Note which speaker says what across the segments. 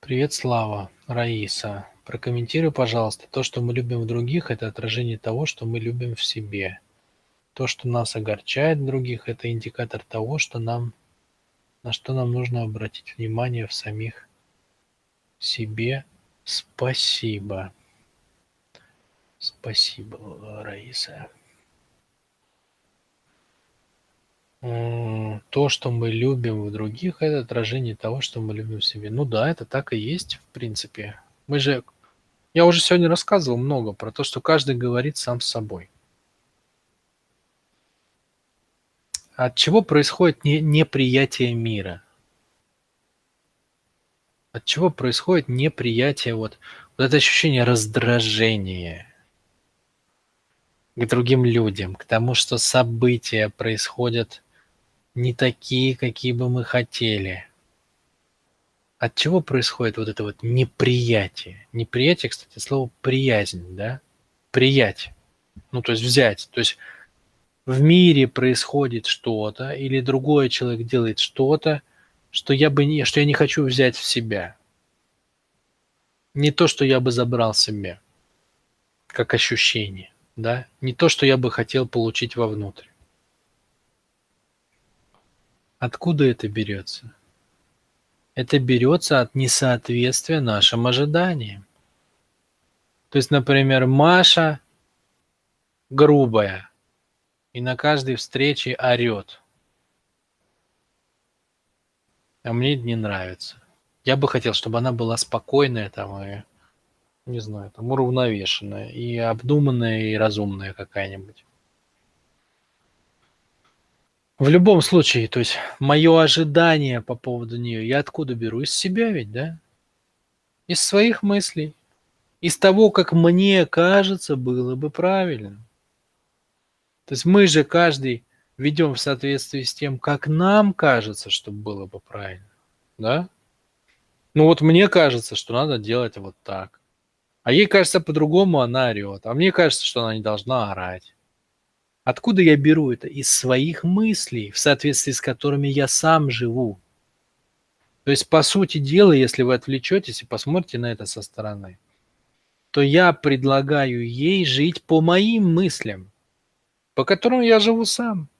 Speaker 1: Привет, Слава, Раиса. Прокомментируй, пожалуйста, то, что мы любим в других, это отражение того, что мы любим в себе. То, что нас огорчает в других, это индикатор того, что нам, на что нам нужно обратить внимание в самих себе. Спасибо. Спасибо, Раиса. М, То, что мы любим в других, это отражение того, что мы любим в себе. Ну да, это так и есть, в принципе. Мы же, я уже сегодня рассказывал много про то, что каждый говорит сам с собой. От чего происходит не, неприятие мира? От чего происходит неприятие, вот, вот это ощущение раздражения к другим людям, к тому, что события происходят не такие, какие бы мы хотели. От чего происходит вот это вот неприятие? Неприятие, кстати, слово приязнь, да? Приять. Ну, то есть взять. То есть в мире происходит что-то, или другой человек делает что-то, что я бы не, что я не хочу взять в себя. Не то, что я бы забрал себе, как ощущение, да? Не то, что я бы хотел получить вовнутрь. Откуда это берется? Это берется от несоответствия нашим ожиданиям. То есть, например, Маша грубая и на каждой встрече орет. А мне это не нравится. Я бы хотел, чтобы она была спокойная там и, не знаю, там уравновешенная и обдуманная и разумная какая-нибудь. В любом случае, то есть мое ожидание по поводу нее, я откуда беру? Из себя ведь, да? Из своих мыслей. Из того, как мне кажется, было бы правильно. То есть мы же каждый ведем в соответствии с тем, как нам кажется, что было бы правильно. Да? Ну вот мне кажется, что надо делать вот так. А ей кажется по-другому, она орет. А мне кажется, что она не должна орать. Откуда я беру это? Из своих мыслей, в соответствии с которыми я сам живу. То есть, по сути дела, если вы отвлечетесь и посмотрите на это со стороны, то я предлагаю ей жить по моим мыслям, по которым я живу сам.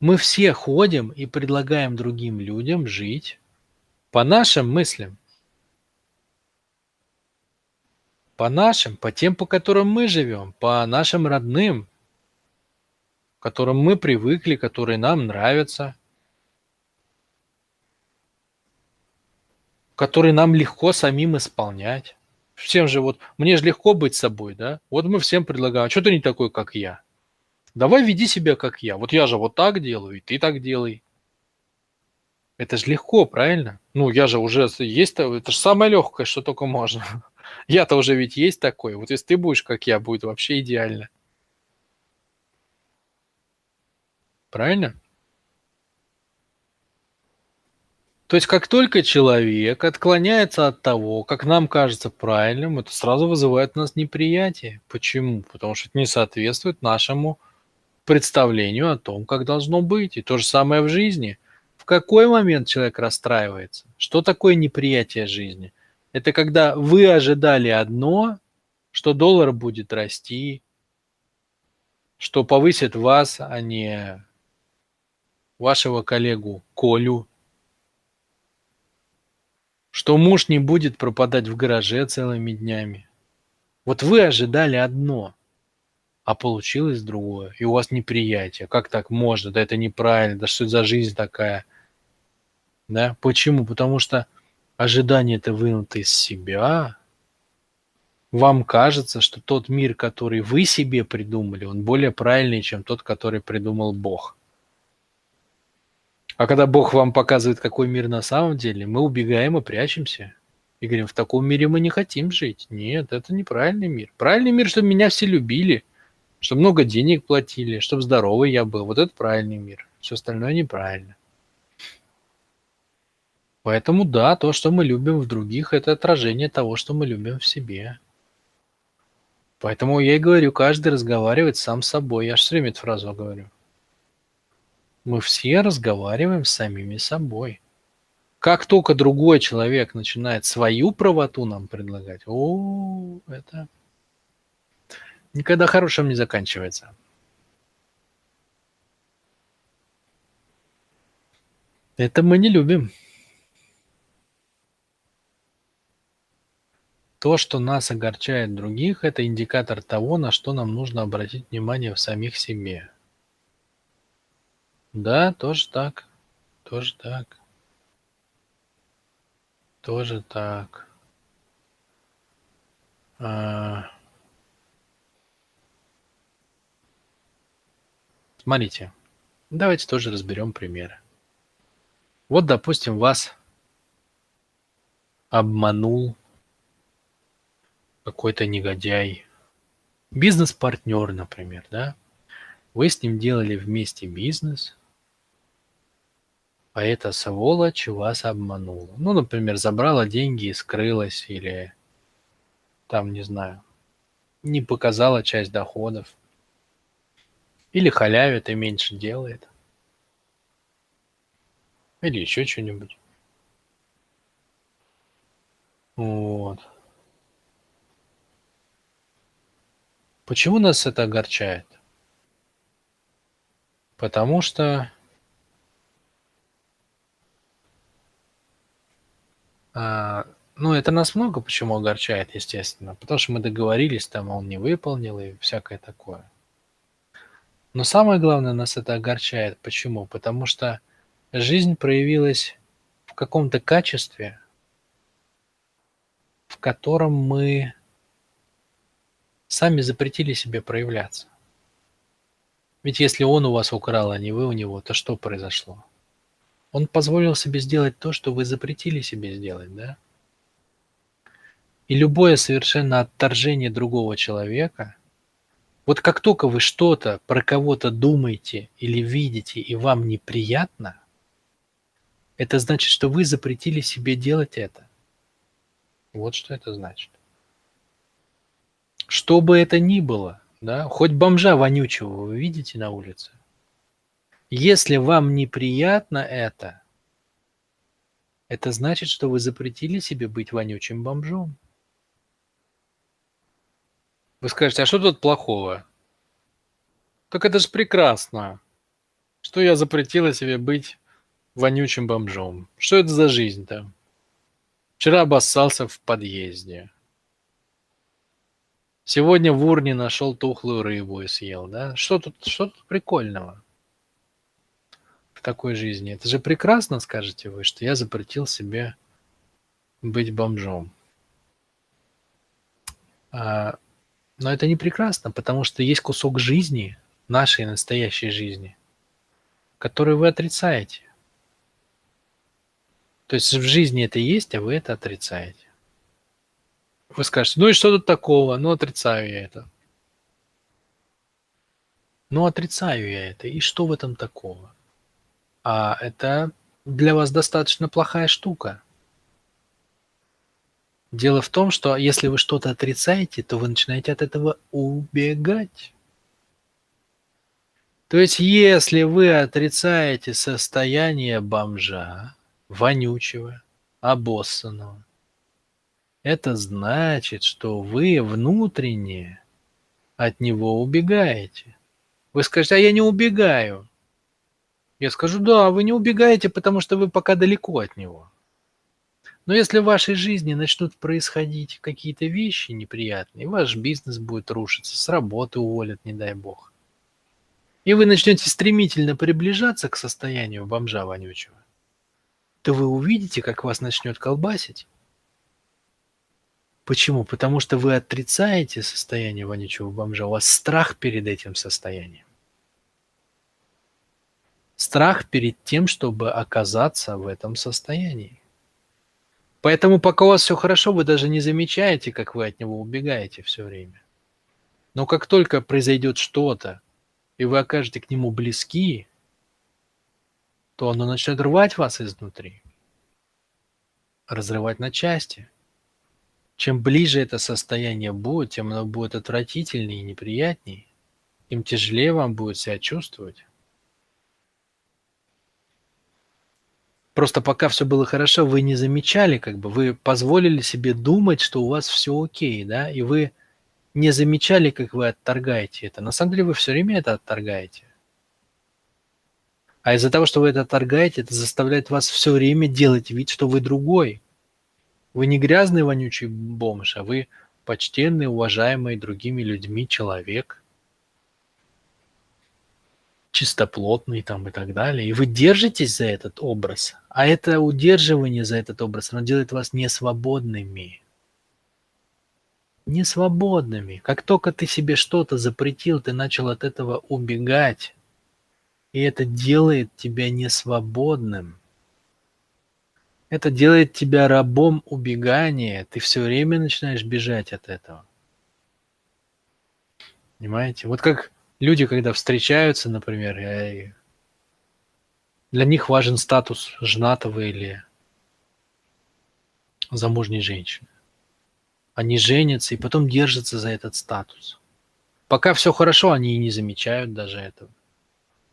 Speaker 1: Мы все ходим и предлагаем другим людям жить по нашим мыслям. По нашим, по тем, по которым мы живем, по нашим родным, к которым мы привыкли, которые нам нравятся, которые нам легко самим исполнять. Всем же вот, мне же легко быть собой, да? Вот мы всем предлагаем, а что ты не такой, как я? Давай веди себя, как я. Вот я же вот так делаю, и ты так делай. Это же легко, правильно? Ну, я же уже есть, это же самое легкое, что только можно. Я-то уже ведь есть такой. Вот если ты будешь, как я, будет вообще идеально. Правильно? То есть как только человек отклоняется от того, как нам кажется правильным, это сразу вызывает у нас неприятие. Почему? Потому что это не соответствует нашему представлению о том, как должно быть. И то же самое в жизни. В какой момент человек расстраивается? Что такое неприятие жизни? Это когда вы ожидали одно, что доллар будет расти, что повысит вас, а не вашего коллегу Колю, что муж не будет пропадать в гараже целыми днями. Вот вы ожидали одно, а получилось другое, и у вас неприятие. Как так можно? Да это неправильно, да что за жизнь такая? Да? Почему? Потому что ожидание это вынуто из себя, вам кажется, что тот мир, который вы себе придумали, он более правильный, чем тот, который придумал Бог. А когда Бог вам показывает, какой мир на самом деле, мы убегаем и прячемся. И говорим, в таком мире мы не хотим жить. Нет, это неправильный мир. Правильный мир, чтобы меня все любили, чтобы много денег платили, чтобы здоровый я был. Вот это правильный мир. Все остальное неправильно. Поэтому да, то, что мы любим в других, это отражение того, что мы любим в себе. Поэтому я и говорю, каждый разговаривает сам с собой. Я же все время эту фразу говорю. Мы все разговариваем с самими собой. Как только другой человек начинает свою правоту нам предлагать, о, это никогда хорошим не заканчивается. Это мы не любим. То, что нас огорчает других, это индикатор того, на что нам нужно обратить внимание в самих себе. Да, тоже так. Тоже так. Тоже так. А... Смотрите, давайте тоже разберем примеры. Вот, допустим, вас обманул какой-то негодяй, бизнес-партнер, например, да? Вы с ним делали вместе бизнес, а эта сволочь вас обманула. Ну, например, забрала деньги и скрылась, или там, не знаю, не показала часть доходов, или халявит и меньше делает – или еще что-нибудь. Вот. Почему нас это огорчает? Потому что а, ну, это нас много почему огорчает, естественно. Потому что мы договорились, там он не выполнил и всякое такое. Но самое главное нас это огорчает. Почему? Потому что жизнь проявилась в каком-то качестве, в котором мы сами запретили себе проявляться. Ведь если он у вас украл, а не вы у него, то что произошло? Он позволил себе сделать то, что вы запретили себе сделать, да? И любое совершенно отторжение другого человека, вот как только вы что-то про кого-то думаете или видите, и вам неприятно – это значит, что вы запретили себе делать это. Вот что это значит. Что бы это ни было, да, хоть бомжа вонючего вы видите на улице, если вам неприятно это, это значит, что вы запретили себе быть вонючим бомжом. Вы скажете, а что тут плохого? Так это же прекрасно, что я запретила себе быть вонючим бомжом. Что это за жизнь-то? Вчера обоссался в подъезде. Сегодня в урне нашел тухлую рыбу и съел, да? Что тут, что тут прикольного в такой жизни? Это же прекрасно, скажете вы, что я запретил себе быть бомжом. А, но это не прекрасно, потому что есть кусок жизни, нашей настоящей жизни, который вы отрицаете. То есть в жизни это есть, а вы это отрицаете. Вы скажете, ну и что тут такого? Ну отрицаю я это. Ну отрицаю я это. И что в этом такого? А это для вас достаточно плохая штука. Дело в том, что если вы что-то отрицаете, то вы начинаете от этого убегать. То есть, если вы отрицаете состояние бомжа, вонючего, обоссанного. Это значит, что вы внутренне от него убегаете. Вы скажете, а я не убегаю. Я скажу, да, вы не убегаете, потому что вы пока далеко от него. Но если в вашей жизни начнут происходить какие-то вещи неприятные, ваш бизнес будет рушиться, с работы уволят, не дай бог, и вы начнете стремительно приближаться к состоянию бомжа вонючего, то вы увидите, как вас начнет колбасить. Почему? Потому что вы отрицаете состояние вонючего бомжа, у вас страх перед этим состоянием. Страх перед тем, чтобы оказаться в этом состоянии. Поэтому пока у вас все хорошо, вы даже не замечаете, как вы от него убегаете все время. Но как только произойдет что-то, и вы окажете к нему близки, то оно начнет рвать вас изнутри, разрывать на части. Чем ближе это состояние будет, тем оно будет отвратительнее и неприятнее, тем тяжелее вам будет себя чувствовать. Просто пока все было хорошо, вы не замечали, как бы, вы позволили себе думать, что у вас все окей, да, и вы не замечали, как вы отторгаете это. На самом деле вы все время это отторгаете. А из-за того, что вы это отторгаете, это заставляет вас все время делать вид, что вы другой. Вы не грязный вонючий бомж, а вы почтенный, уважаемый другими людьми человек – чистоплотный там и так далее. И вы держитесь за этот образ. А это удерживание за этот образ, оно делает вас несвободными. Несвободными. Как только ты себе что-то запретил, ты начал от этого убегать. И это делает тебя несвободным. Это делает тебя рабом убегания. Ты все время начинаешь бежать от этого. Понимаете? Вот как люди, когда встречаются, например, и для них важен статус женатого или замужней женщины. Они женятся и потом держатся за этот статус. Пока все хорошо, они и не замечают даже этого.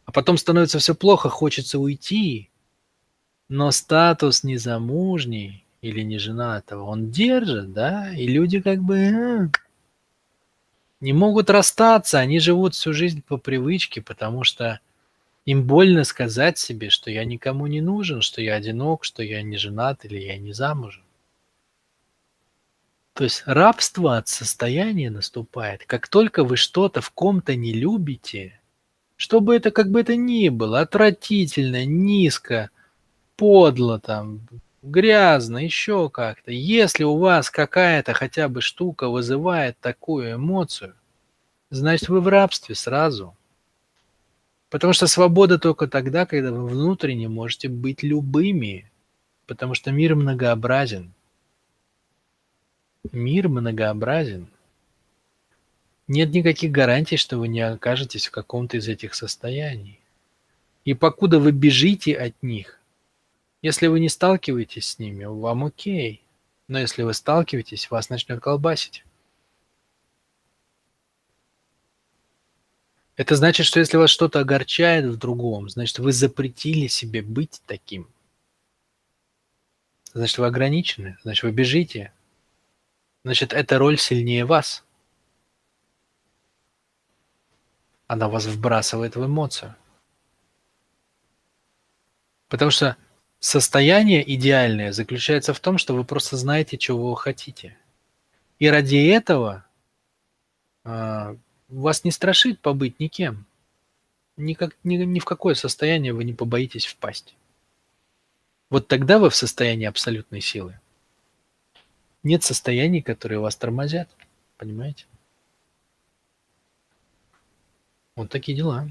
Speaker 1: А потом становится все плохо, хочется уйти, но статус незамужней или не женатого он держит, да, и люди как бы «А, не могут расстаться, они живут всю жизнь по привычке, потому что им больно сказать себе, что я никому не нужен, что я одинок, что я не женат или я не замужем. То есть рабство от состояния наступает. Как только вы что-то в ком-то не любите, чтобы это как бы это ни было, отвратительно, низко, подло там, грязно, еще как-то. Если у вас какая-то хотя бы штука вызывает такую эмоцию, значит вы в рабстве сразу. Потому что свобода только тогда, когда вы внутренне можете быть любыми. Потому что мир многообразен. Мир многообразен. Нет никаких гарантий, что вы не окажетесь в каком-то из этих состояний. И покуда вы бежите от них, если вы не сталкиваетесь с ними, вам окей. Но если вы сталкиваетесь, вас начнет колбасить. Это значит, что если вас что-то огорчает в другом, значит, вы запретили себе быть таким. Значит, вы ограничены, значит, вы бежите. Значит, эта роль сильнее вас. Она вас вбрасывает в эмоцию. Потому что Состояние идеальное заключается в том, что вы просто знаете, чего вы хотите. И ради этого а, вас не страшит побыть никем. Никак, ни, ни в какое состояние вы не побоитесь впасть. Вот тогда вы в состоянии абсолютной силы. Нет состояний, которые вас тормозят. Понимаете? Вот такие дела.